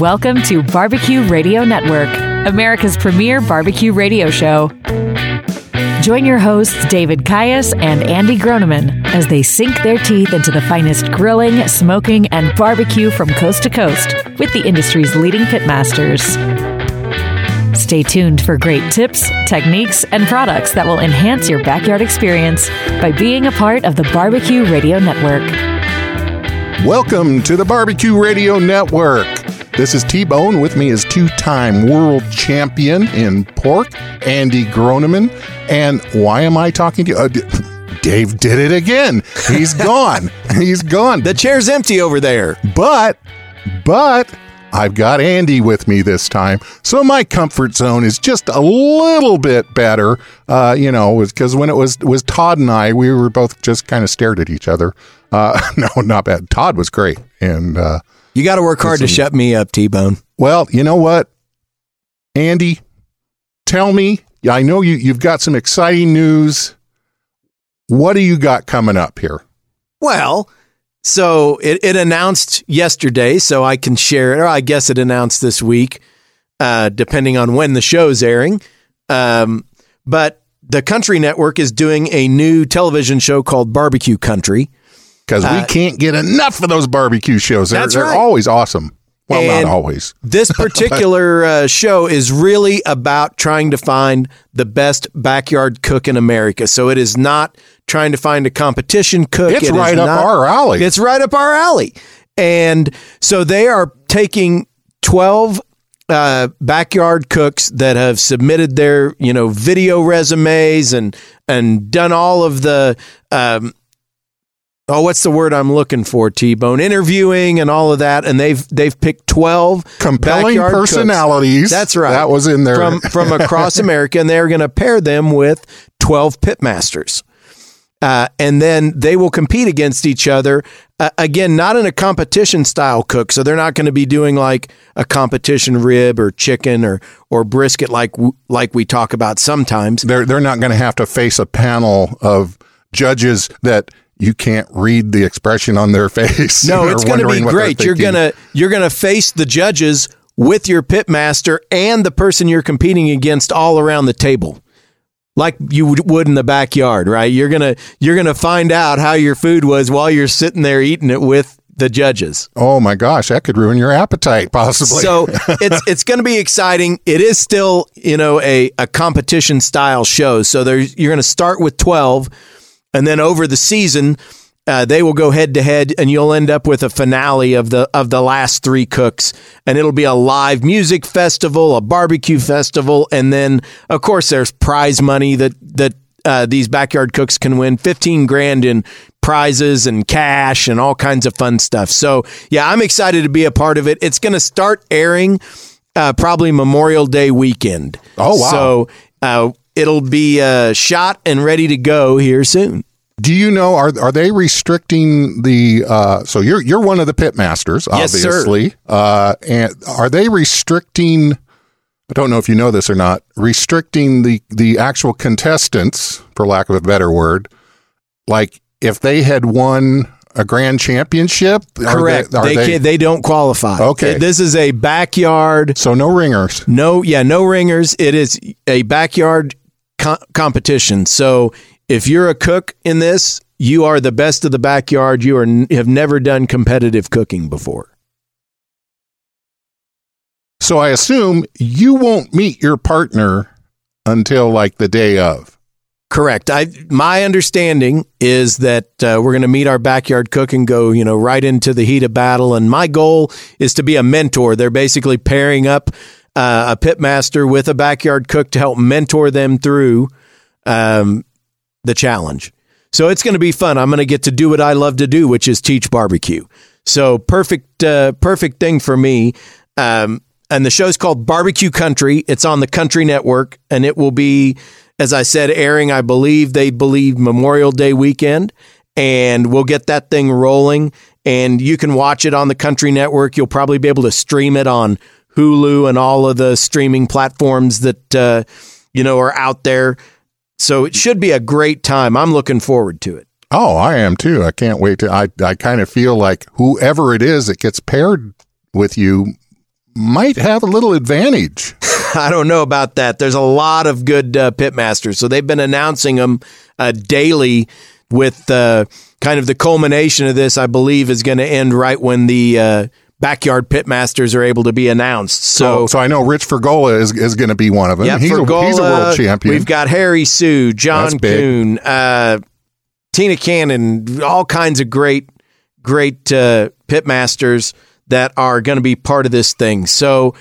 Welcome to Barbecue Radio Network, America's premier barbecue radio show. Join your hosts, David Caius and Andy Groneman, as they sink their teeth into the finest grilling, smoking, and barbecue from coast to coast with the industry's leading pitmasters. Stay tuned for great tips, techniques, and products that will enhance your backyard experience by being a part of the Barbecue Radio Network. Welcome to the Barbecue Radio Network. This is T Bone. With me is two time world champion in pork, Andy Groneman. And why am I talking to you? Uh, Dave did it again. He's gone. He's gone. The chair's empty over there. But, but, I've got Andy with me this time, so my comfort zone is just a little bit better. Uh, you know, because when it was was Todd and I, we were both just kind of stared at each other. Uh, no, not bad. Todd was great, and uh, You got to work hard to shut me up, T Bone. well, you know what, Andy, tell me. I know you you've got some exciting news. What do you got coming up here? Well, so it, it announced yesterday, so I can share it, or I guess it announced this week, uh, depending on when the show's airing. Um, but the Country Network is doing a new television show called Barbecue Country. Because we Uh, can't get enough of those barbecue shows. They're, That's they're right. always awesome. Well, And- not always. This particular uh, show is really about trying to find the best backyard cook in America. So it is not trying to find a competition cook. It's It right up not- our alley. It's right up our alley. And so they are taking 12 uh, backyard cooks that have submitted their, you know, video resumes and and done all of the um, oh, what's the word I'm looking for? T Bone interviewing and all of that, and they've they've picked 12 compelling backyard cooks personalities. That's right. That was in there. from from across America, and they're going to pair them with twelve pitmasters, uh, and then they will compete against each other. Uh, again, not in a competition style cook, so they're not going to be doing like a competition rib or chicken or or brisket like w- like we talk about sometimes. they're they're not going to have to face a panel of judges that you can't read the expression on their face. No, it's going to be wondering what they're great. You're gonna you're gonna face the judges with your pitmaster and the person you're competing against all around the table, like you would- in the backyard, right? You're gonna you're gonna find out how your food was while you're sitting there eating it with the judges. Oh my gosh, that could ruin your appetite possibly. So it's it's going to be exciting. It is still you know a a competition style show. So there's you're going to start with twelve, and then over the season. Uh, they will go head to head, and you'll end up with a finale of the of the last three cooks, and it'll be a live music festival, a barbecue festival, and then of course there's prize money that that uh, these backyard cooks can win, fifteen grand in prizes and cash and all kinds of fun stuff. So yeah, I'm excited to be a part of it. It's going to start airing uh, probably Memorial Day weekend. Oh, wow. So uh, it'll be uh, shot and ready to go here soon. do you know are are they restricting the uh so you're you're one of the pit masters Yes, sir. obviously. Uh and are they restricting I don't know if you know this or not, restricting the the actual contestants for lack of a better word. Like if they had won a grand championship, are Correct. They, are They, they- they don't qualify. Okay. This is a backyard. so no ringers. No, yeah, no ringers. It is a backyard co- competition. So if you're a cook in this, you are the best of the backyard. You are n- have never done competitive cooking before. So I assume you won't meet your partner until like the day of. Correct. I my understanding is that uh, we're going to meet our backyard cook and go, you know, right into the heat of battle. And my goal is to be a mentor. They're basically pairing up uh, a pitmaster with a backyard cook to help mentor them through um, the challenge. So it's going to be fun. I'm going to get to do what I love to do, which is teach barbecue. So perfect, uh, perfect thing for me. Um, and the show's called Barbecue Country. It's on the Country Network, and it will be, as I said, airing. I believe they believe Memorial Day weekend, and we'll get that thing rolling. And you can watch it on the Country Network. You'll probably be able to stream it on Hulu and all of the streaming platforms that uh, you know are out there. So it should be a great time. I'm looking forward to it. Oh, I am too. I can't wait to. I I kind of feel like whoever it is that gets paired with you might have a little advantage. I don't know about that. There's a lot of good uh, pitmasters, so they've been announcing them uh, daily. With uh, kind of the culmination of this, I believe, is going to end right when the uh, backyard pitmasters are able to be announced. So, oh, so I know Rich Fergola is, is going to be one of them. Yeah, he's, Fergola, a, he's a world champion. We've got Harry Soo, John Kuhn, uh, Tina Cannon, all kinds of great, great uh, pitmasters that are going to be part of this thing. So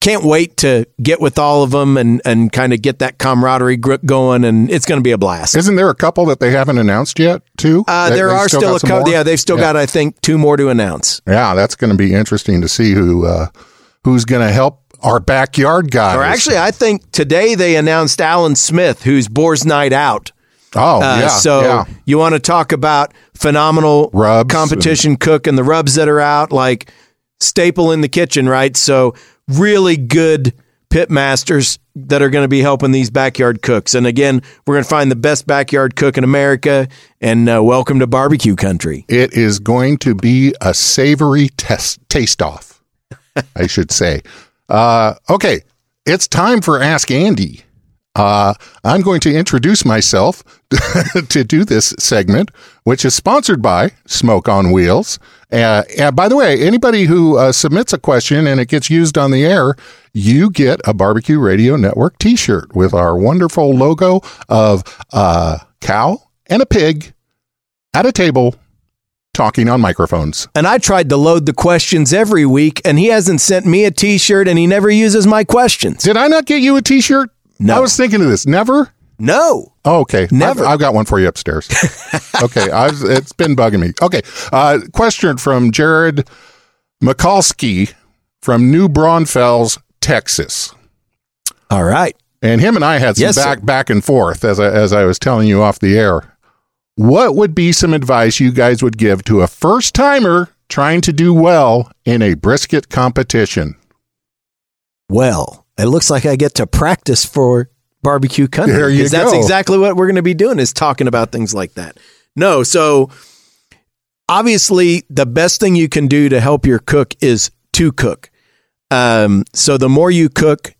can't wait to get with all of them and, and kind of get that camaraderie grip going, and it's going to be a blast. Isn't there a couple that they haven't announced yet, too? Uh, there are still, still a couple. Yeah, they've still yeah. got, I think, two more to announce. Yeah, that's going to be interesting to see who uh, who's going to help our backyard guys. Or actually, I think today they announced Alan Smith, who's Boar's Night Out. Oh, uh, yeah. So yeah. you want to talk about phenomenal rubs competition and- cook and the rubs that are out, like staple in the kitchen, right? So really good pit masters that are going to be helping these backyard cooks. And again, we're going to find the best backyard cook in America. And uh, welcome to barbecue country. It is going to be a savory test taste off, I should say. Uh, okay, it's time for Ask Andy. Uh, I'm going to introduce myself to do this segment, which is sponsored by Smoke on Wheels. Uh, and by the way, anybody who uh, submits a question and it gets used on the air, you get a Barbecue Radio Network t shirt with our wonderful logo of a cow and a pig at a table talking on microphones. And I tried to load the questions every week, and he hasn't sent me a t shirt and he never uses my questions. Did I not get you a t shirt? No. I was thinking of this. Never? No. Oh, okay. Never. I've, I've, got one for you upstairs. okay. I've, it's been bugging me. Okay. Uh, question from Jared Mikulski from New Braunfels, Texas. All right. And him and I had some Yes, back sir. back and forth as I, as I was telling you off the air. What would be some advice you guys would give to a first timer trying to do well in a brisket competition? Well, it looks like I get to practice for barbecue country. There you 'cause That's exactly what we're going to be doing is talking about things like that. No, so obviously the best thing you can do to help your cook is to cook. Um, so the more you cook,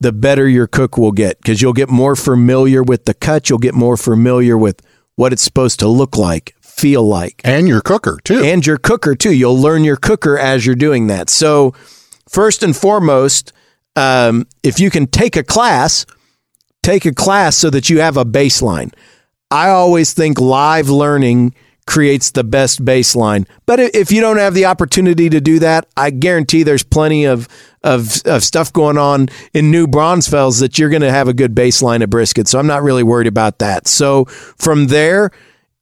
the better your cook will get because you'll get more familiar with the cut. You'll get more familiar with what it's supposed to look like, feel like And your cooker, too. and your cooker too. You'll learn your cooker as you're doing that. So, first and foremost, um, if you can take a class, take a class so that you have a baseline. I always think live learning creates the best baseline. But if you don't have the opportunity to do that, I guarantee there's plenty of of, of stuff going on in New Braunfels that you're going to have a good baseline of brisket. So I'm not really worried about that. So from there,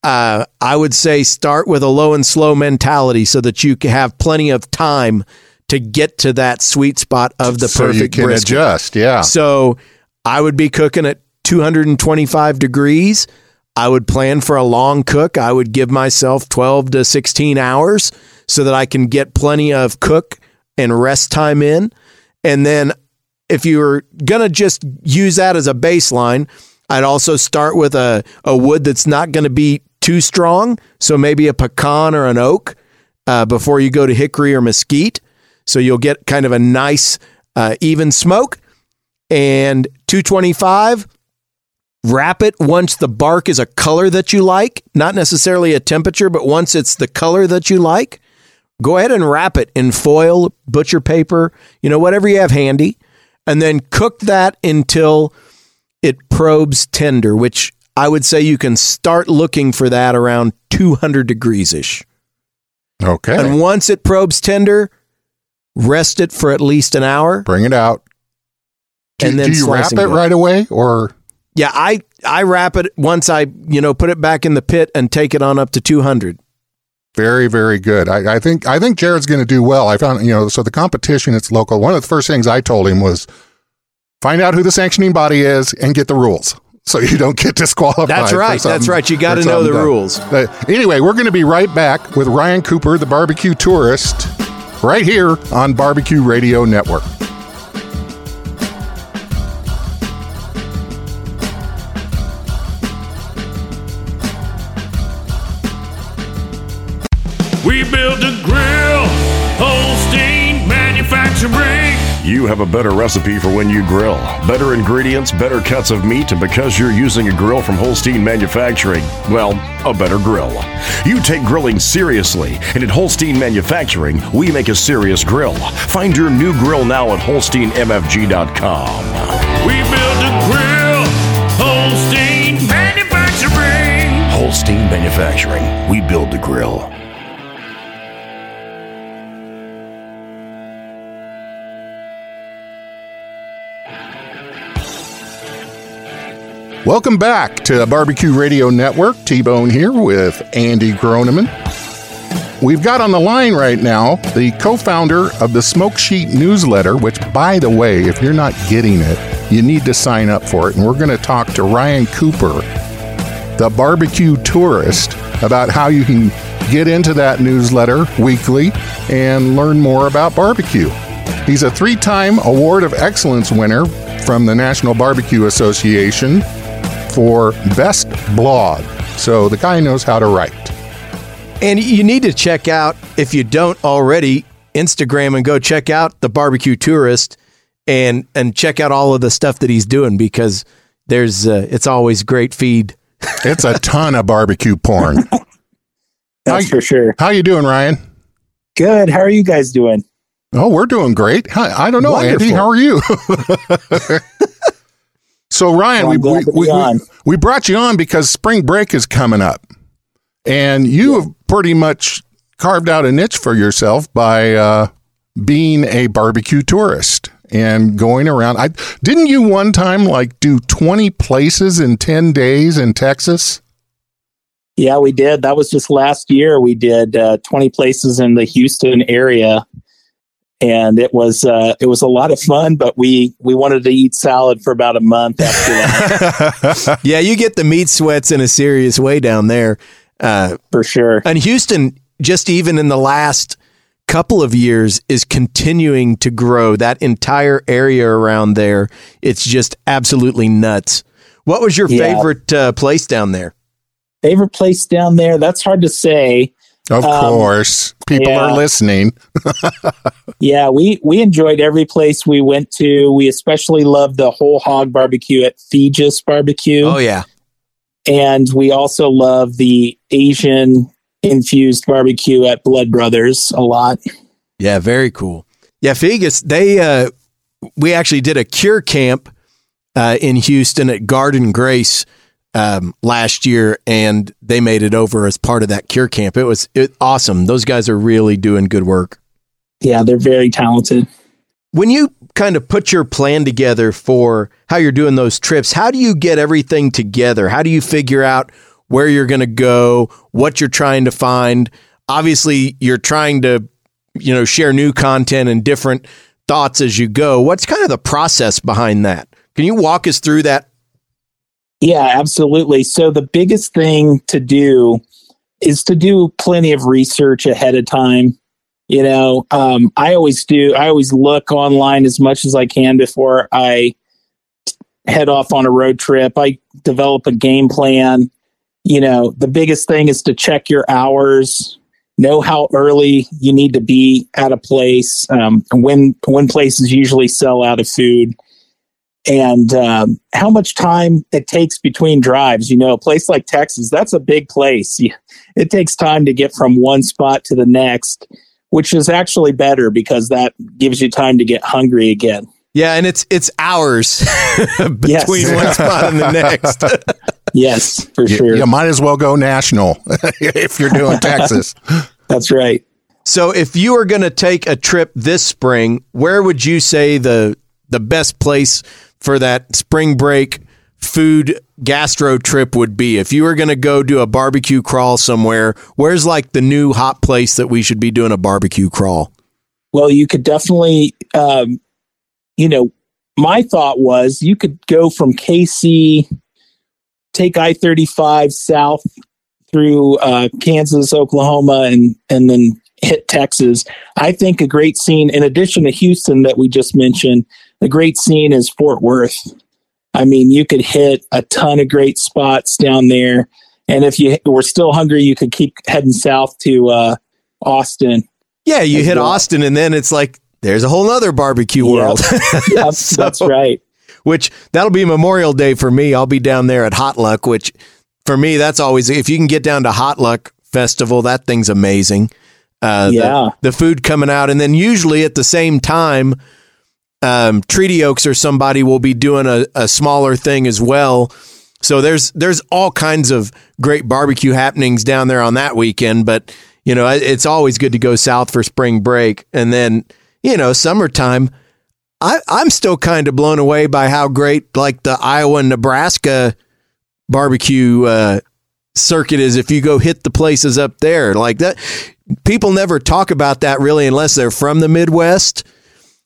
uh, I would say start with a low and slow mentality so that you can have plenty of time to get to that sweet spot of the so you perfect can brisket. adjust. Yeah. So I would be cooking at 225 degrees. I would plan for a long cook. I would give myself 12 to 16 hours so that I can get plenty of cook and rest time in. And then if you were going to just use that as a baseline, I'd also start with a, a wood that's not going to be too strong. So maybe a pecan or an oak uh, before you go to hickory or mesquite. So you'll get kind of a nice, uh, even smoke. And 225, wrap it once the bark is a color that you like, not necessarily a temperature, but once it's the color that you like, go ahead and wrap it in foil, butcher paper, you know, whatever you have handy, and then cook that until it probes tender, which I would say you can start looking for that around 200 degrees ish. Okay. And once it probes tender, rest it for at least an hour. Bring it out. Do, And then do you wrap slice it right away or Yeah, I I wrap it once I you know put it back in the pit and take it on up to 200. very very good? I, I think I think Jared's going to do well. I found you know so the competition it's local. One of the first things I told him was find out who the sanctioning body is and get the rules so you don't get disqualified. That's right. That's right. You got to know the done. rules. Anyway, we're going to be right back with Ryan Cooper, the barbecue tourist, right here on Barbecue Radio Network. We build a grill, Holstein Manufacturing. You have a better recipe for when you grill. Better ingredients, better cuts of meat, and because you're using a grill from Holstein Manufacturing, well, a better grill. You take grilling seriously, and at Holstein Manufacturing, we make a serious grill. Find your new grill now at HolsteinMFG.com. We build a grill, Holstein Manufacturing. Holstein Manufacturing, we build the grill. Welcome back to Barbecue Radio Network. T Bone here with Andy Groneman. We've got on the line right now the co founder of the Smoke Sheet newsletter, which, by the way, if you're not getting it, you need to sign up for it. And we're going to talk to Ryan Cooper, the barbecue tourist, about how you can get into that newsletter weekly and learn more about barbecue. He's a three time Award of Excellence winner from the National Barbecue Association for Best Blog. So the guy knows how to write. And you need to check out, if you don't already, Instagram and go check out the barbecue tourist and and check out all of the stuff that he's doing because there's uh, it's always great feed. It's a ton of barbecue porn. That's How- for sure. How you doing, Ryan? Good. How are you guys doing? Oh, we're doing great. Hi- I don't know, Andy. How are you? so, Ryan, Well, we, we, we, we brought you on because spring break is coming up, and you have pretty much carved out a niche for yourself by uh, being a barbecue tourist and going around. I didn't you one time like do twenty places in ten days in Texas? Yeah, we did. That was just last year. We did uh, 20 places in the Houston area, and it was uh, it was a lot of fun. But we we wanted to eat salad for about a month after that, Yeah, you get the meat sweats in a serious way down there. Uh, for sure. and Houston, just even in the last couple of years, is continuing to grow. That entire area around there, it's just absolutely nuts. What was your Yeah. favorite uh, place down there? Favorite place down there? That's hard to say. Of Um, course, people yeah. are listening. Yeah, we we enjoyed every place we went to. We especially loved the whole hog barbecue at Feges Barbecue. Oh yeah, and we also love the Asian infused barbecue at Blood Brothers a lot. yeah, very cool. Yeah, Feges, they uh, we actually did a cure camp uh, in Houston at Garden Grace um, last year, and they made it over as part of that cure camp. It was it, awesome. Those guys are really doing good work. Yeah, they're very talented. When you kind of put your plan together for how you're doing those trips, how do you get everything together? How do you figure out where you're going to go, what you're trying to find? Obviously, you're trying to, you know, share new content and different thoughts as you go. What's kind of the process behind that? Can you walk us through that? Yeah, absolutely. So the biggest thing to do is to do plenty of research ahead of time. You know, um, I always do. I always look online as much as I can before I head off on a road trip. I develop a game plan. You know, the biggest thing is to check your hours, know how early you need to be at a place, um, when when places usually sell out of food and um, how much time it takes between drives. You know, a place like Texas, that's a big place. It takes time to get from one spot to the next, which is actually better because that gives you time to get hungry again. Yeah, and it's it's hours between one spot and the next. Yes, for You- sure. You might as well go national if you're doing Texas. That's right. So if you were going to take a trip this spring, where would you say the the best place for that spring break food gastro trip would be? If you were going to go do a barbecue crawl somewhere, where's like the new hot place that we should be doing a barbecue crawl? Well, you could definitely, um, you know, my thought was you could go from KC, take I 35 south through uh, Kansas, Oklahoma, and, and then hit Texas. I think a great scene, in addition to Houston that we just mentioned, a great scene is Fort Worth. I mean, you could hit a ton of great spots down there. And if you were still hungry, you could keep heading south to uh, Austin. Yeah, you hit well. Austin and then it's like there's a whole other barbecue world. Yep, So- that's right. which that'll be Memorial Day for me. I'll be down there at Hot Luck, which for me, that's always, if you can get down to Hot Luck Festival, that thing's amazing. Uh, the- Yeah. The, food coming out. And then usually at the same time, um, Treaty Oaks or somebody will be doing a, a smaller thing as well. So there's there's all kinds of great barbecue happenings down there on that weekend. But you know, it's always good to go south for spring break, and then you know, summertime. I, I'm still kind of blown away by how great like the Iowa and Nebraska barbecue uh, circuit is. If you go hit the places up there like that, people never talk about that really unless they're from the Midwest.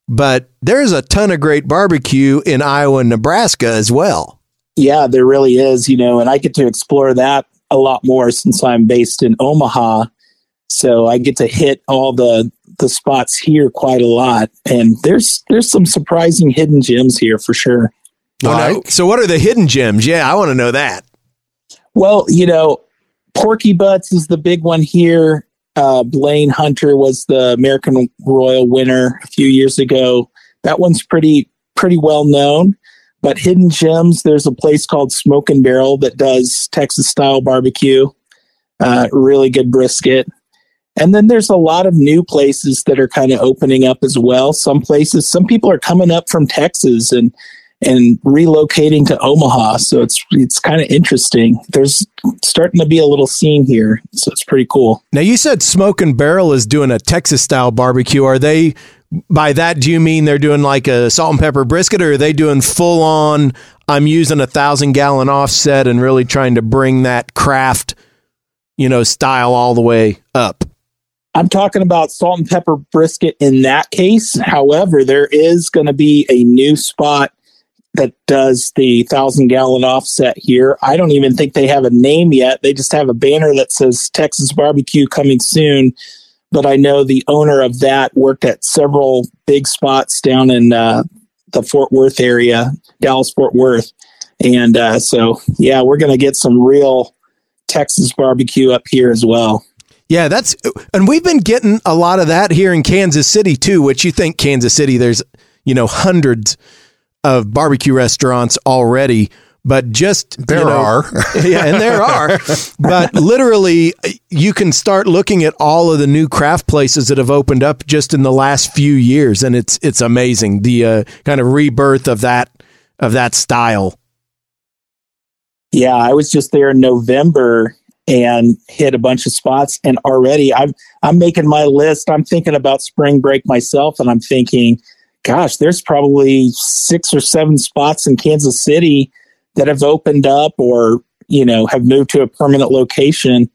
But there's a ton of great barbecue in Iowa and Nebraska as well. Yeah, there really is, you know, and I get to explore that a lot more since I'm based in Omaha. So I get to hit all the the spots here quite a lot. And there's there's some surprising hidden gems here for sure. Oh, no. So what are the hidden gems? Yeah, I want to know that. Well, you know, Porky Butts is the big one here. Uh, Blaine Hunter was the American Royal winner a few years ago. That one's pretty pretty well known. But hidden gems, there's a place called Smoke and Barrel that does Texas style barbecue. Uh, really good brisket. And then there's a lot of new places that are kind of opening up as well. Some places, some people are coming up from Texas and and relocating to Omaha. So it's it's kind of interesting. There's starting to be a little scene here, so it's pretty cool. Now you said Smoke and Barrel is doing a Texas style barbecue. Are they by that do you mean they're doing like a salt and pepper brisket or are they doing full on I'm using a thousand gallon offset and really trying to bring that craft, you know, style all the way up? I'm talking about salt and pepper brisket in that case. However, there is going to be a new spot that does the thousand gallon offset here. I don't even think they have a name yet. They just have a banner that says Texas barbecue coming soon. But I know the owner of that worked at several big spots down in uh, the Fort Worth area, Dallas Fort Worth. And uh, so, yeah, we're going to get some real Texas barbecue up here as well. Yeah, that's and we've been getting a lot of that here in Kansas City too, which you think Kansas City there's, you know, hundreds of barbecue restaurants already, but just There you know, are. yeah, and there are. But literally, you can start looking at all of the new craft places that have opened up just in the last few years, and it's it's amazing the uh, kind of rebirth of that of that style. Yeah, I was just there in November and hit a bunch of spots and already I'm I'm making my list. I'm thinking about spring break myself and I'm thinking, gosh, there's probably 6 or 7 spots in Kansas City that have opened up or, you know, have moved to a permanent location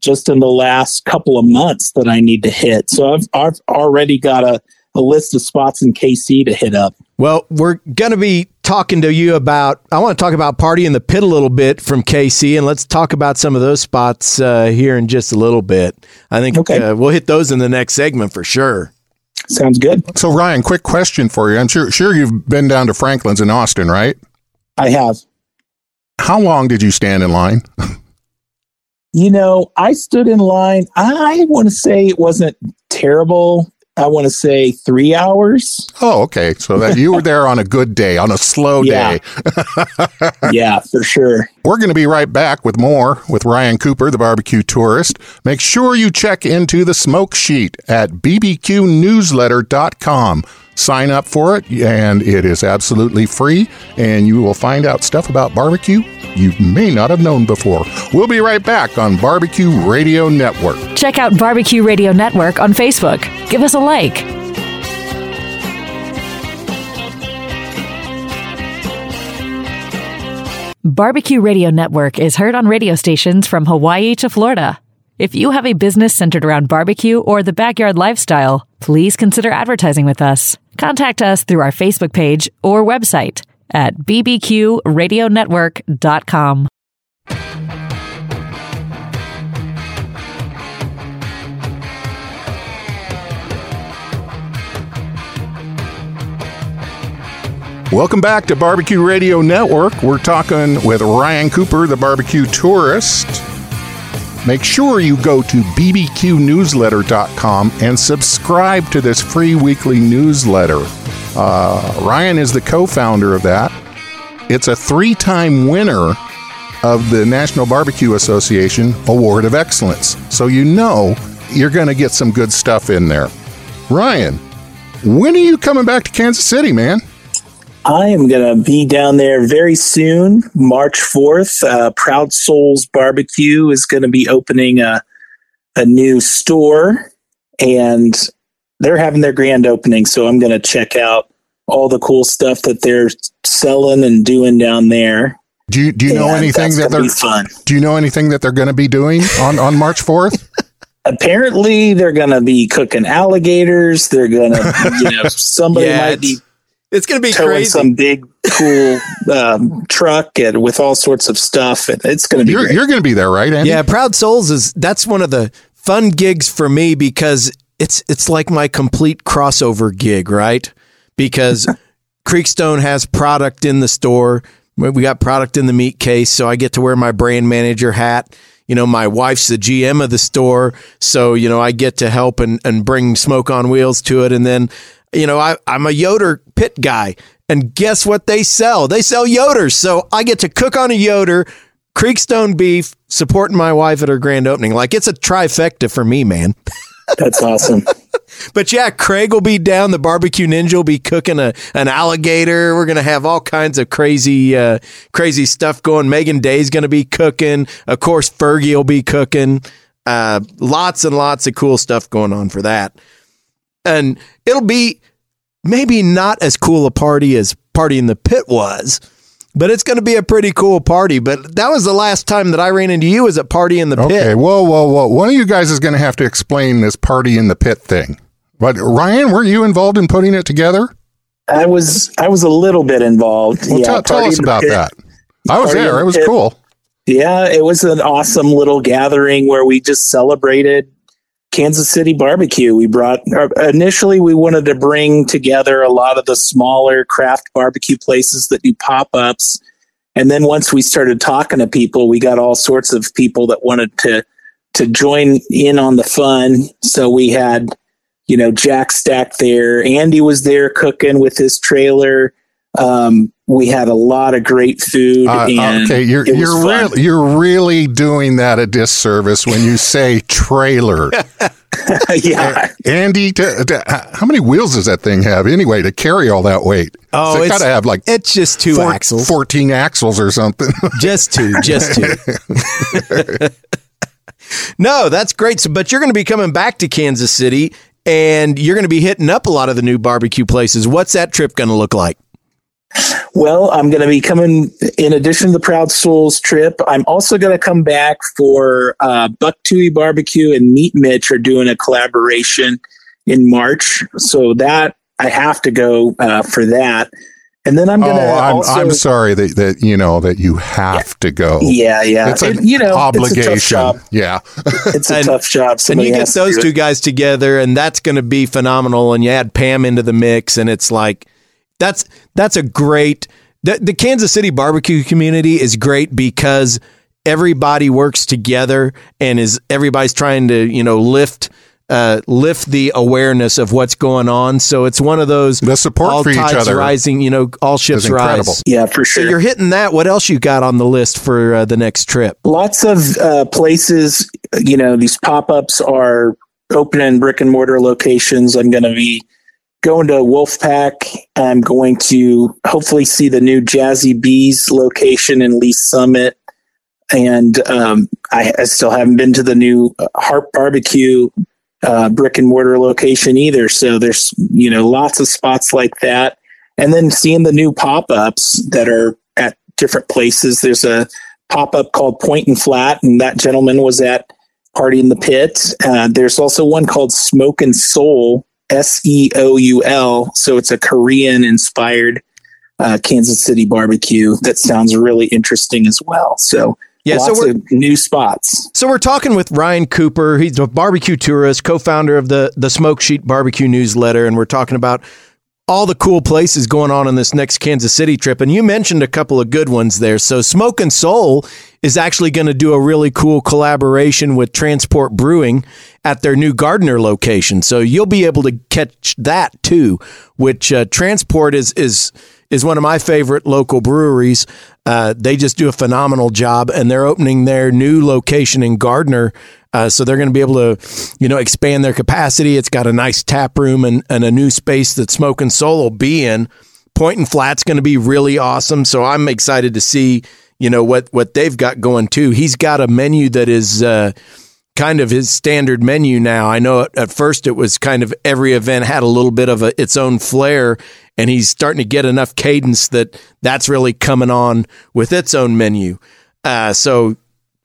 just in the last couple of months that I need to hit. So I've I've already got a a list of spots in KC to hit up. Well, we're going to be talking to you about. I want to talk about Party in the Pit a little bit from KC, and let's talk about some of those spots uh, here in just a little bit. I think Okay. uh, we'll hit those in the next segment for sure. Sounds good. So Ryan, quick question for you. I'm sure sure you've been down to Franklin's in Austin, right? I have. How long did you stand in line? You know, I stood in line. I want to say it wasn't terrible. I want to say three hours. Oh, okay. So that you were there on a good day, on a slow Yeah. day. yeah, for sure. We're going to be right back with more with Ryan Cooper, the barbecue tourist. Make sure you check into the smoke sheet at bbqnewsletter.com. Sign up for it, and it is absolutely free, and you will find out stuff about barbecue you may not have known before. We'll be right back on Barbecue Radio Network. Check out Barbecue Radio Network on Facebook. Give us a like. Barbecue Radio Network is heard on radio stations from Hawaii to Florida. If you have a business centered around barbecue or the backyard lifestyle, please consider advertising with us. Contact us through our Facebook page or website at bbqradionetwork.com. Welcome back to Barbecue Radio Network. We're talking with Ryan Cooper, the barbecue tourist. make sure you go to bbqnewsletter.com and subscribe to this free weekly newsletter. Uh, Ryan is the co founder of that. It's a three time winner of the National Barbecue Association Award of Excellence. So you know you're going to get some good stuff in there. Ryan, when are you coming back to Kansas City, man? I am going to be down there very soon, March 4th. Uh, Proud Souls Barbecue is going to be opening a, a new store, and they're having their grand opening. So I'm going to check out all the cool stuff that they're selling and doing down there. Do you do you know anything that they're fun. Do you know anything that they're going to be doing on on March 4th? Apparently, they're going to be cooking alligators. They're going to, you know, somebody Yeah, might be it's, it's going to be towing crazy. some big, cool um, truck and with all sorts of stuff. And it's going to be You're you're going to be there, right? Andy? Yeah, Proud Souls is that's one of the fun gigs for me because it's it's like my complete crossover gig, right? Because Creekstone has product in the store. We got product in the meat case, so I get to wear my brand manager hat. You know, my wife's the GM of the store, so you know I get to help and, and bring smoke on wheels to it. And then, you know, I, I'm a Yoder pit guy, and guess what they sell? They sell Yoders, so I get to cook on a Yoder, Creekstone beef, supporting my wife at her grand opening. Like it's a trifecta for me, man. That's awesome. But yeah, Craig will be down. The barbecue ninja will be cooking a an alligator. We're gonna have all kinds of crazy, uh, crazy stuff going. Megan Day's gonna be cooking. Of course, Fergie will be cooking. Uh, lots and lots of cool stuff going on for that. And it'll be maybe not as cool a party as Party in the Pit was, but it's going to be a pretty cool party. But that was the last time that I ran into you as at Party in the Pit. Okay. Whoa, whoa, whoa! One of you guys is going to have to explain this party in the pit thing. But Ryan, were you involved in putting it together? I was I was a little bit involved. Well, yeah, tell, tell us about Pit. that. I was Party there. It was Pit. cool. Yeah, it was an awesome little gathering where we just celebrated Kansas City barbecue. We brought initially we wanted to bring together a lot of the smaller craft barbecue places that do pop-ups. And then once we started talking to people, we got all sorts of people that wanted to to join in on the fun. So we had, you know, Jack Stack there. Andy was there cooking with his trailer. Um, we had a lot of great food. Uh, and okay, you're you're really you're really doing that a disservice when you say trailer. yeah. Andy, to, to- how many wheels does that thing have anyway to carry all that weight? Oh, it's it's- got to have like It's just two four- axles. 14 axles or something. Just two, just two. no, that's great. So, but you're going to be coming back to Kansas City and you're going to be hitting up a lot of the new barbecue places. What's that trip going to look like? Well, I'm going to be coming in addition to the Proud Souls trip. I'm also going to come back for uh, Buck Tui Barbecue and Meat Mitch are doing a collaboration in March. So that I have to go uh, for that. And then I'm oh, going to I'm, also, I'm sorry that, that you know that you have to go. yeah, yeah. It's an It- you know, obligation. It's a tough job. yeah. It's a And- tough job. and Somebody you get those two it. guys together and that's going to be phenomenal. And you add Pam into the mix and it's like, that's, that's a great, the, the Kansas City barbecue community is great because everybody works together and is everybody's trying to, you know, lift, uh, lift the awareness of what's going on. So it's one of those The support all for each other rising, You know, all ships rise. Yeah, for sure. So you're hitting that. What else you got on the list for uh, the next trip? lots of uh, places you know these pop-ups are open in brick and mortar locations i'm going to be going to wolfpack. I'm going to hopefully see the new Jazzy B's location in lee summit. And um, I, I still haven't been to the new harp barbecue uh, brick and mortar location either. So there's you know lots of spots like that. And then seeing the new pop-ups that are at different places. There's a pop up called Point and Flat, and that gentleman was at Party in the Pit. Uh, there's also one called Smoke and Soul, S E O U L. So it's a Korean inspired uh, Kansas City barbecue that sounds really interesting as well. So Yeah, so lots we're- of new spots. So we're talking with Ryan Cooper. He's a barbecue tourist, co-founder of the the Smoke Sheet Barbecue newsletter, and we're talking about all the cool places going on in this next Kansas City trip. And you mentioned a couple of good ones there. So Smoke and Soul is actually going to do a really cool collaboration with Transport Brewing at their new Gardner location. So you'll be able to catch that too, which uh, Transport is is is one of my favorite local breweries. Uh, they just do a phenomenal job, and they're opening their new location in Gardner. Uh, so they're going to be able to, you know, expand their capacity. It's got a nice tap room and, and a new space that Smoke and Soul will be in. Point and Flat's going to be really awesome. So I'm excited to see, you know, what what they've got going too. He's got a menu that is. Uh, kind of his standard menu now. I know at first it was kind of every event had a little bit of a, its own flair, and he's starting to get enough cadence that that's really coming on with its own menu. Uh, so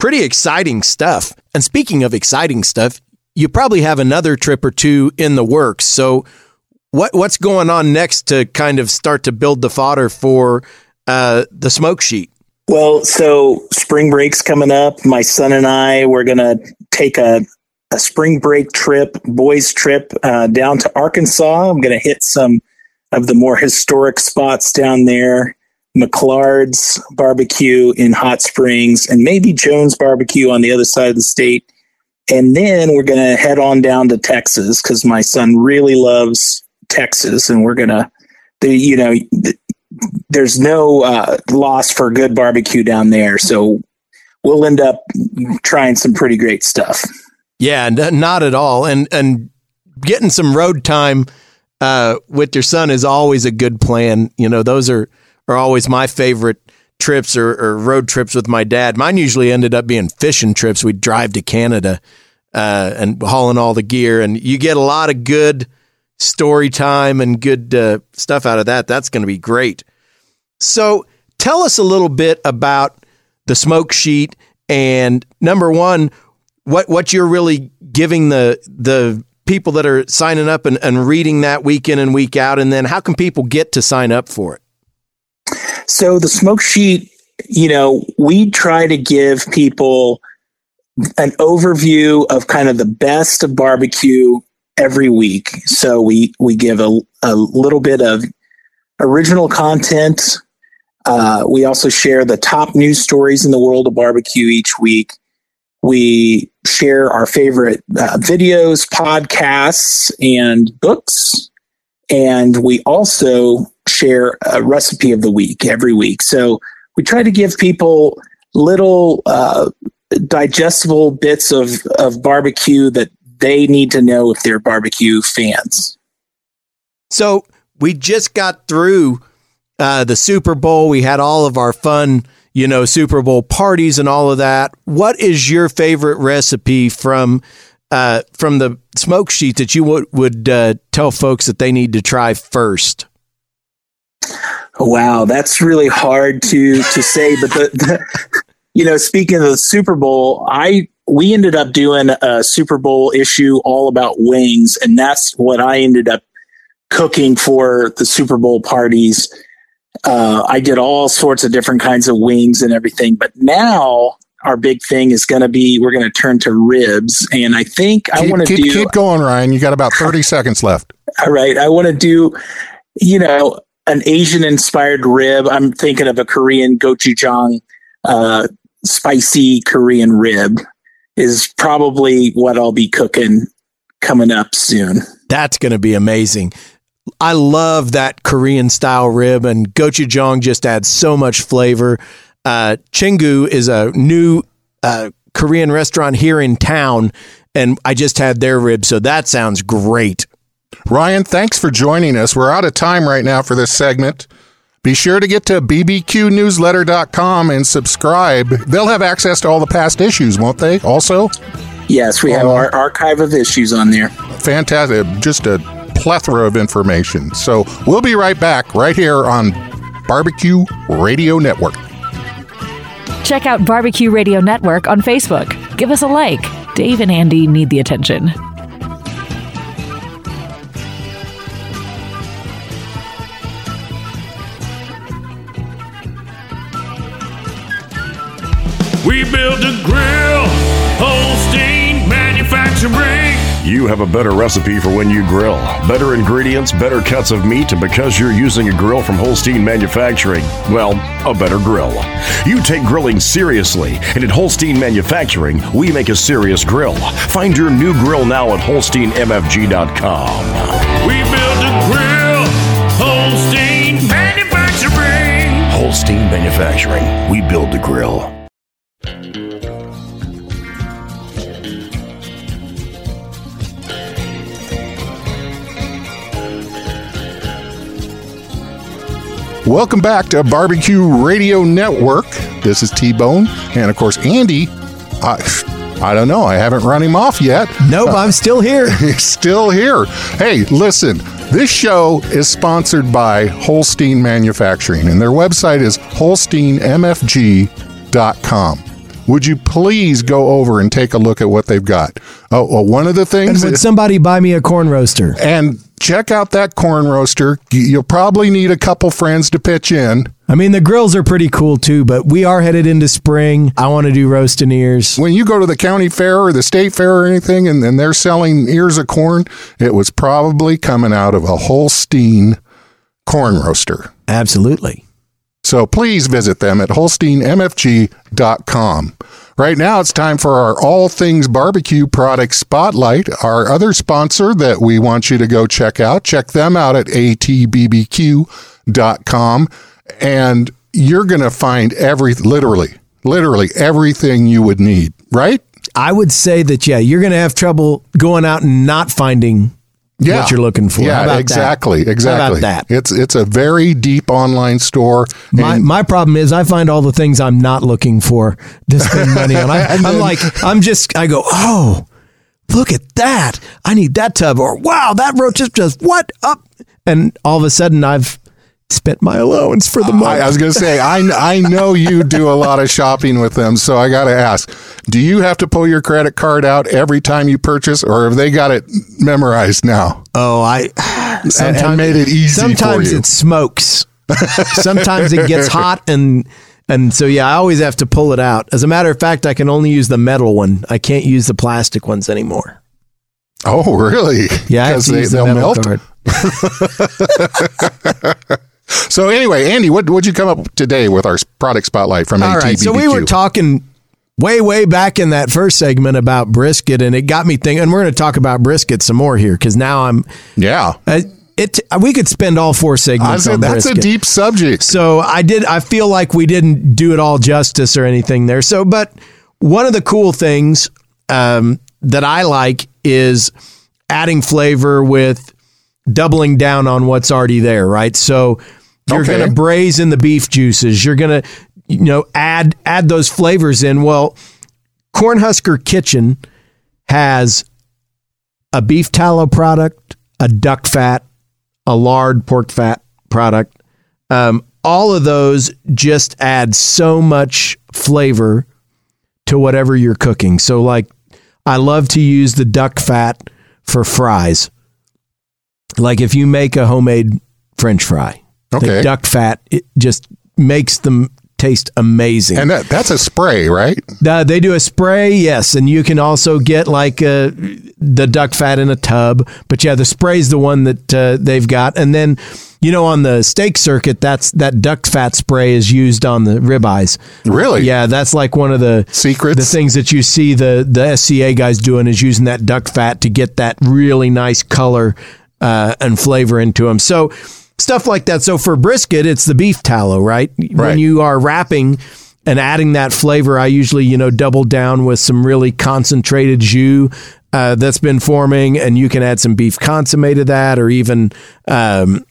pretty exciting stuff. And speaking of exciting stuff, you probably have another trip or two in the works. So what what's going on next to kind of start to build the fodder for uh, the smoke sheet? Well, so spring break's coming up. My son and I we're gonna take a a spring break trip, boys trip uh, down to Arkansas. I'm gonna hit some of the more historic spots down there. McClard's barbecue in Hot Springs and maybe Jones barbecue on the other side of the state. And then we're going to head on down to Texas because my son really loves Texas. And we're going to, you know, there's no uh, loss for good barbecue down there. So we'll end up trying some pretty great stuff. Yeah, not at all. And, and getting some road time uh, with your son is always a good plan. You know, those are, are always my favorite trips or, or, road trips with my dad. Mine usually ended up being fishing trips. We'd drive to Canada uh, and hauling all the gear, and you get a lot of good story time and good uh, stuff out of that. That's going to be great. So, tell us a little bit about the smoke sheet and number one, what what you're really giving the the people that are signing up and, and reading that week in and week out, and then how can people get to sign up for it? So the smoke sheet, you know, we try to give people an overview of kind of the best of barbecue every week. So we we give a, a little bit of original content. Uh, we also share the top news stories in the world of barbecue each week. We share our favorite uh, videos, podcasts, and books. And we also share a recipe of the week every week. So we try to give people little uh, digestible bits of, of barbecue that they need to know if they're barbecue fans. So we just got through uh, the Super Bowl. We had all of our fun you know, Super Bowl parties and all of that. What is your favorite recipe from uh, from the smoke sheet that you would would uh, tell folks that they need to try first? Wow, that's really hard to to say. But the, the you know, speaking of the Super Bowl, I we ended up doing a Super Bowl issue all about wings, and that's what I ended up cooking for the Super Bowl parties uh, I did all sorts of different kinds of wings and everything. But now our big thing is going to be we're going to turn to ribs, and I think keep, I want to do. Keep going, Ryan. You got about thirty seconds left. All right, I want to do, you know, an Asian inspired rib. I'm thinking of a Korean gochujang, uh, spicy Korean rib is probably what I'll be cooking coming up soon. That's going to be amazing. I love that Korean style rib, and gochujang just adds so much flavor. Uh, Chingu is a new uh, Korean restaurant here in town, and I just had their rib, so that sounds great. Ryan, thanks for joining us. We're out of time right now for this segment. Be sure to get to bbqnewsletter.com and subscribe. They'll have access to all the past issues, won't they? Also? Yes, we have uh, our archive of issues on there. Fantastic. Just a plethora of information. So we'll be right back right here on Barbecue Radio Network. Check out Barbecue Radio Network on Facebook. Give us a like. Dave and Andy need the attention. Build a grill, Holstein manufacturing. You have a better recipe for when you grill. Better ingredients, better cuts of meat, and because you're using a grill from Holstein Manufacturing, well, a better grill. You take grilling seriously, and at Holstein Manufacturing, we make a serious grill. Find your new grill now at HolsteinMFG.com. We build a grill. Holstein Manufacturing. Holstein Manufacturing, we build the grill. Welcome back to Barbecue Radio Network. This is T Bone. And of course, Andy. I, I don't know. I haven't run him off yet. Nope, I'm still here. He's still here. Hey, listen, this show is sponsored by Holstein Manufacturing, and their website is holsteinmfg.com. Would you please go over and take a look at what they've got? Oh, well, one of the And things. would somebody buy me a corn roaster? and check out that corn roaster. You'll probably need a couple friends to pitch in. I mean, the grills are pretty cool too, but we are headed into spring. I want to do roasting ears. When you go to the county fair or the state fair or anything and, and they're selling ears of corn, it was probably coming out of a Holstein corn roaster. Absolutely. So please visit them at holsteinmfg.com. Right now, it's time for our All Things Barbecue Product Spotlight, our other sponsor that we want you to go check out. Check them out at atbbq.com, and you're going to find every, literally, literally everything you would need, right? I would say that, yeah, you're going to have trouble going out and not finding Yeah. what you're looking for. Yeah, about that? exactly, exactly. that? It's it's a very deep online store. My, my problem is I find all the things I'm not looking for to spend money on. I, And I'm then- like, I'm just, I go, oh, look at that. I need that tub. Or wow, that roach is just what up? And all of a sudden I've spent my allowance for the month. I, I was going to say, I, I know you do a lot of shopping with them, so I got to ask: Do you have to pull your credit card out every time you purchase, or have they got it memorized now? oh, I and made it easy Sometimes it smokes. sometimes it gets hot and and so yeah, I always have to pull it out. As a matter of fact, I can only use the metal one. I can't use the plastic ones anymore. Oh, really? Yeah, because they, use the they'll metal melt. So anyway, Andy, what would you come up today with our product spotlight from All ATBBQ? right, so we were talking way way back in that first segment about brisket, and it got me thinking. And we're going to talk about brisket some more here because now I'm. yeah, Uh, it we could spend all four I segments said that's a deep subject. So I did. I feel like we didn't do it all justice or anything there. So, but one of the cool things um, that I like is adding flavor with doubling down on what's already there. Right. So you're Okay. going to braise in the beef juices. You're going to, you know, add add those flavors in. Well, Cornhusker Kitchen has a beef tallow product, a duck fat, a lard pork fat product. Um, all of those just add so much flavor to whatever you're cooking. So, like, I love to use the duck fat for fries. Like, if you make a homemade French fry, Okay. the duck fat it just makes them taste amazing. and that, that's a spray, right? Uh, they do a spray, yes, and you can also get like uh, the duck fat in a tub. But yeah, the spray's the one that uh, they've got, and then you know on the steak circuit, that's that duck fat spray is used on the ribeyes. Really? Yeah, that's like one of the Secrets? The things that you see the the SCA guys doing is using that duck fat to get that really nice color uh, and flavor into them. So stuff like that. So for brisket, it's the beef tallow, right? When you are wrapping and adding that flavor, I usually you know double down with some really concentrated jus. Uh, that's been forming, and you can add some beef consomme to that, or even um,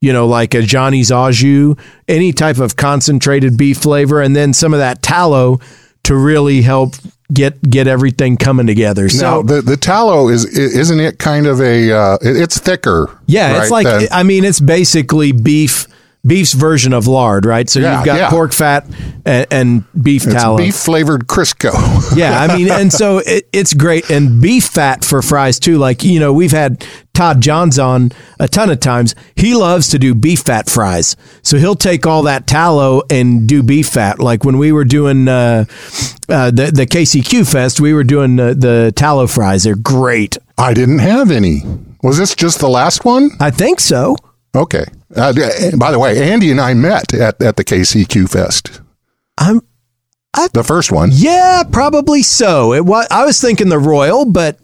you know, like a Johnny's au jus, any type of concentrated beef flavor, and then some of that tallow to really help get get everything coming together. Now, So the the tallow is isn't it kind of a uh, it's thicker? yeah, it's like than- I mean, it's basically beef beef's version of lard, right? So Yeah, you've got yeah. pork fat and, and beef It's tallow. beef flavored Crisco. Yeah, I mean, and so it, it's great. And beef fat for fries too. Like, you know, we've had Todd Johns on a ton of times. He loves to do beef fat fries. So he'll take all that tallow and do beef fat. Like when we were doing uh, uh, the, the KCQ Fest, we were doing uh, the tallow fries. They're great. I didn't have any. Was this just the last one? I think so. Okay. Uh, by the way, Andy and I met at, at the KCQ Fest. I'm, The first one. yeah, probably so. It was, I was thinking the Royal, but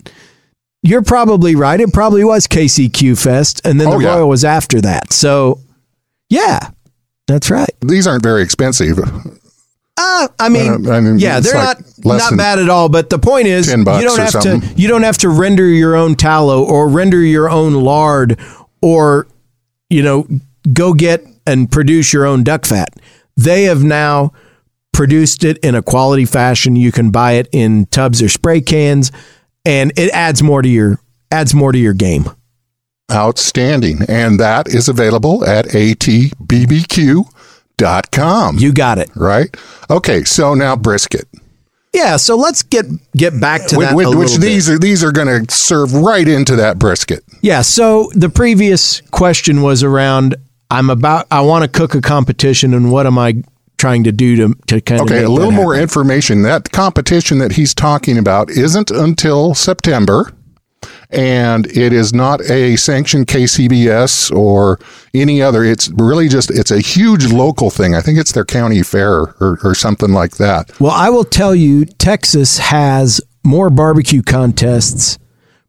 you're probably right. It probably was KCQ Fest. And then Oh, the yeah. Royal was after that. So, yeah, that's right. These aren't very expensive. Uh, I mean, Uh, I mean, yeah, they're like not not bad at all. But the point is, you don't have something. to you don't have to render your own tallow or render your own lard or you know go get and produce your own duck fat. They have now produced it in a quality fashion. You can buy it in tubs or spray cans, and it adds more to your adds more to your game. Outstanding. And that is available at atbbq.com. You got it. right? Okay, so now brisket. Yeah. So let's get get back to that. which, which little bit. these are these are going to serve right into that brisket. Yeah. So the previous question was around I'm about I want to cook a competition and what am I trying to do to to kind of Okay, a little more information. That competition that he's talking about isn't until September, and it is not a sanctioned KCBS or any other. It's really just it's a huge local thing. I think it's their county fair or, or something like that. Well, I will tell you, Texas has more barbecue contests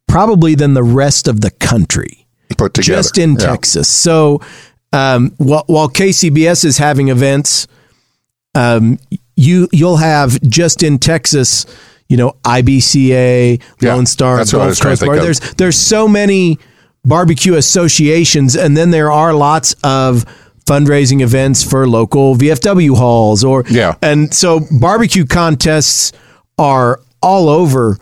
probably than the rest of the country. Put together just in Yeah. Texas. So um, while, while KCBS is having events, um, you you'll have just in Texas, you know, IBCA, Yeah, Lone Star, that's what I was Gulf Coast Bar. There's there's so many barbecue associations, and then there are lots of fundraising events for local VFW halls or Yeah. and so barbecue contests are all over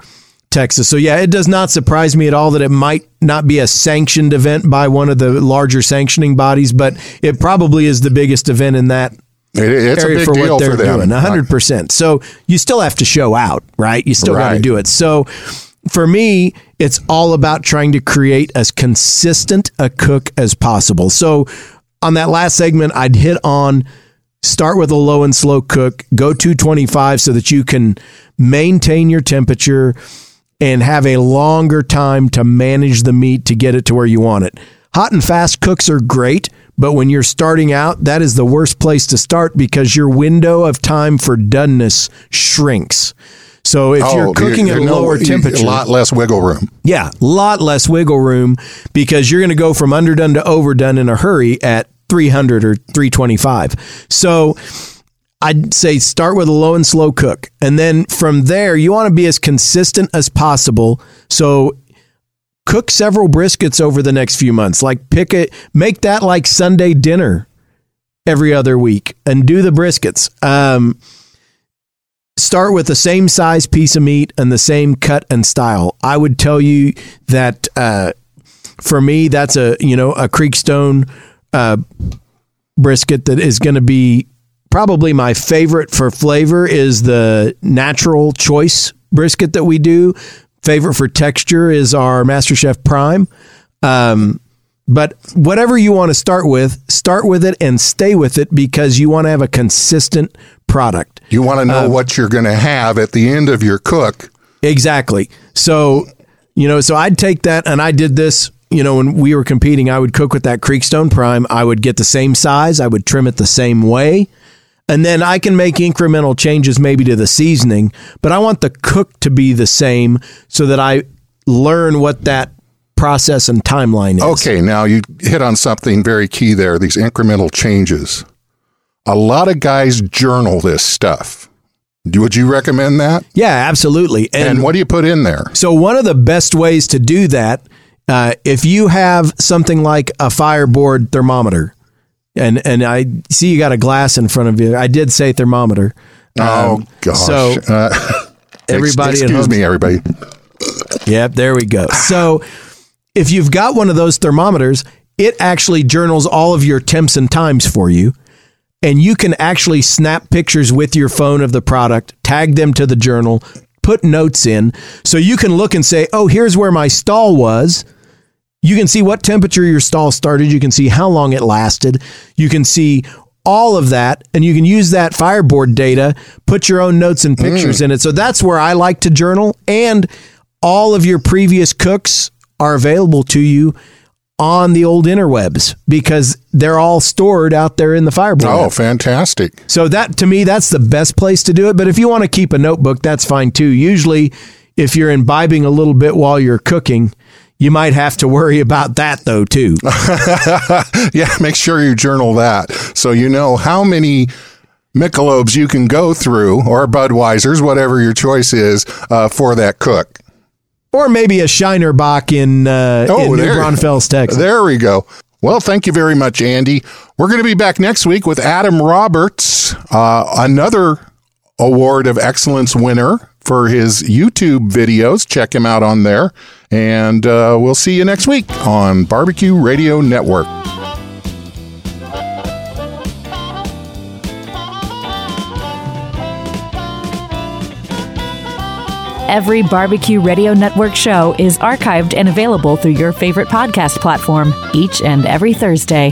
Texas. So yeah, it does not surprise me at all that it might not be a sanctioned event by one of the larger sanctioning bodies, but it probably is the biggest event in that It- it's a big for deal what they're for them. doing. hundred percent. So you still have to show out, right? You still got to do it. So for me, it's all about trying to create as consistent a cook as possible. So on that last segment, I'd hit on start with a low and slow cook, go 225 so that you can maintain your temperature and have a longer time to manage the meat to get it to where you want it. Hot and fast cooks are great, but when you're starting out, that is the worst place to start because your window of time for doneness shrinks. So if oh, you're cooking at a you- no- lower temperature, a lot less wiggle room. yeah, a lot less wiggle room because you're going to go from underdone to overdone in a hurry at 300 or 325. So I'd say start with a low and slow cook. And then from there, you want to be as consistent as possible. So cook several briskets over the next few months. Like pick it, make that like Sunday dinner every other week and do the briskets. Um, start with the same size piece of meat and the same cut and style. I would tell you that uh, for me, that's a you know a Creekstone uh, brisket that is going to be probably my favorite for flavor is the natural choice brisket that we do. Favorite for texture is our MasterChef Prime. Um, but whatever you want to start with, start with it and stay with it because you want to have a consistent product. You want to know Um, what you're going to have at the end of your cook. Exactly. So, you know, so I'd take that and I did this, you know, when we were competing, I would cook with that Creekstone Prime. I would get the same size, I would trim it the same way. And then I can make incremental changes maybe to the seasoning, but I want the cook to be the same so that I learn what that process and timeline is. Okay, now you hit on something very key there these incremental changes. A lot of guys journal this stuff. Would you recommend that? Yeah, absolutely. And, what do you put in there? So one of the best ways to do that, uh, if you have something like a fireboard thermometer, and and I see you got a glass in front of you. I did say thermometer. oh, Um, gosh. So Uh, everybody, excuse me, everybody. Yep, there we go. So if you've got one of those thermometers, it actually journals all of your temps and times for you. And you can actually snap pictures with your phone of the product, tag them to the journal, put notes in. So you can look and say, oh, here's where my stall was. You can see what temperature your stall started. You can see how long it lasted. You can see all of that and you can use that fireboard data, put your own notes and pictures mm. in it. So that's where I like to journal and all of your previous cooks are available to you on the old interwebs because they're all stored out there in the fireboard. Oh, fantastic. So that to me, that's the best place to do it. But if you want to keep a notebook, that's fine too. Usually, if you're imbibing a little bit while you're cooking, you might have to worry about that though too. yeah, make sure you journal that so you know how many Michelobs you can go through or Budweisers, whatever your choice is, uh, for that cook. or maybe a Shiner Bock in, uh, in New Braunfels, Texas. There we go. Well, thank you very much, Andy. We're going to be back next week with Adam Roberts, uh, another award of excellence winner for his YouTube videos. Check him out on there. And uh, we'll see you next week on Barbecue Radio Network. Every Barbecue Radio Network show is archived and available through your favorite podcast platform each and every Thursday.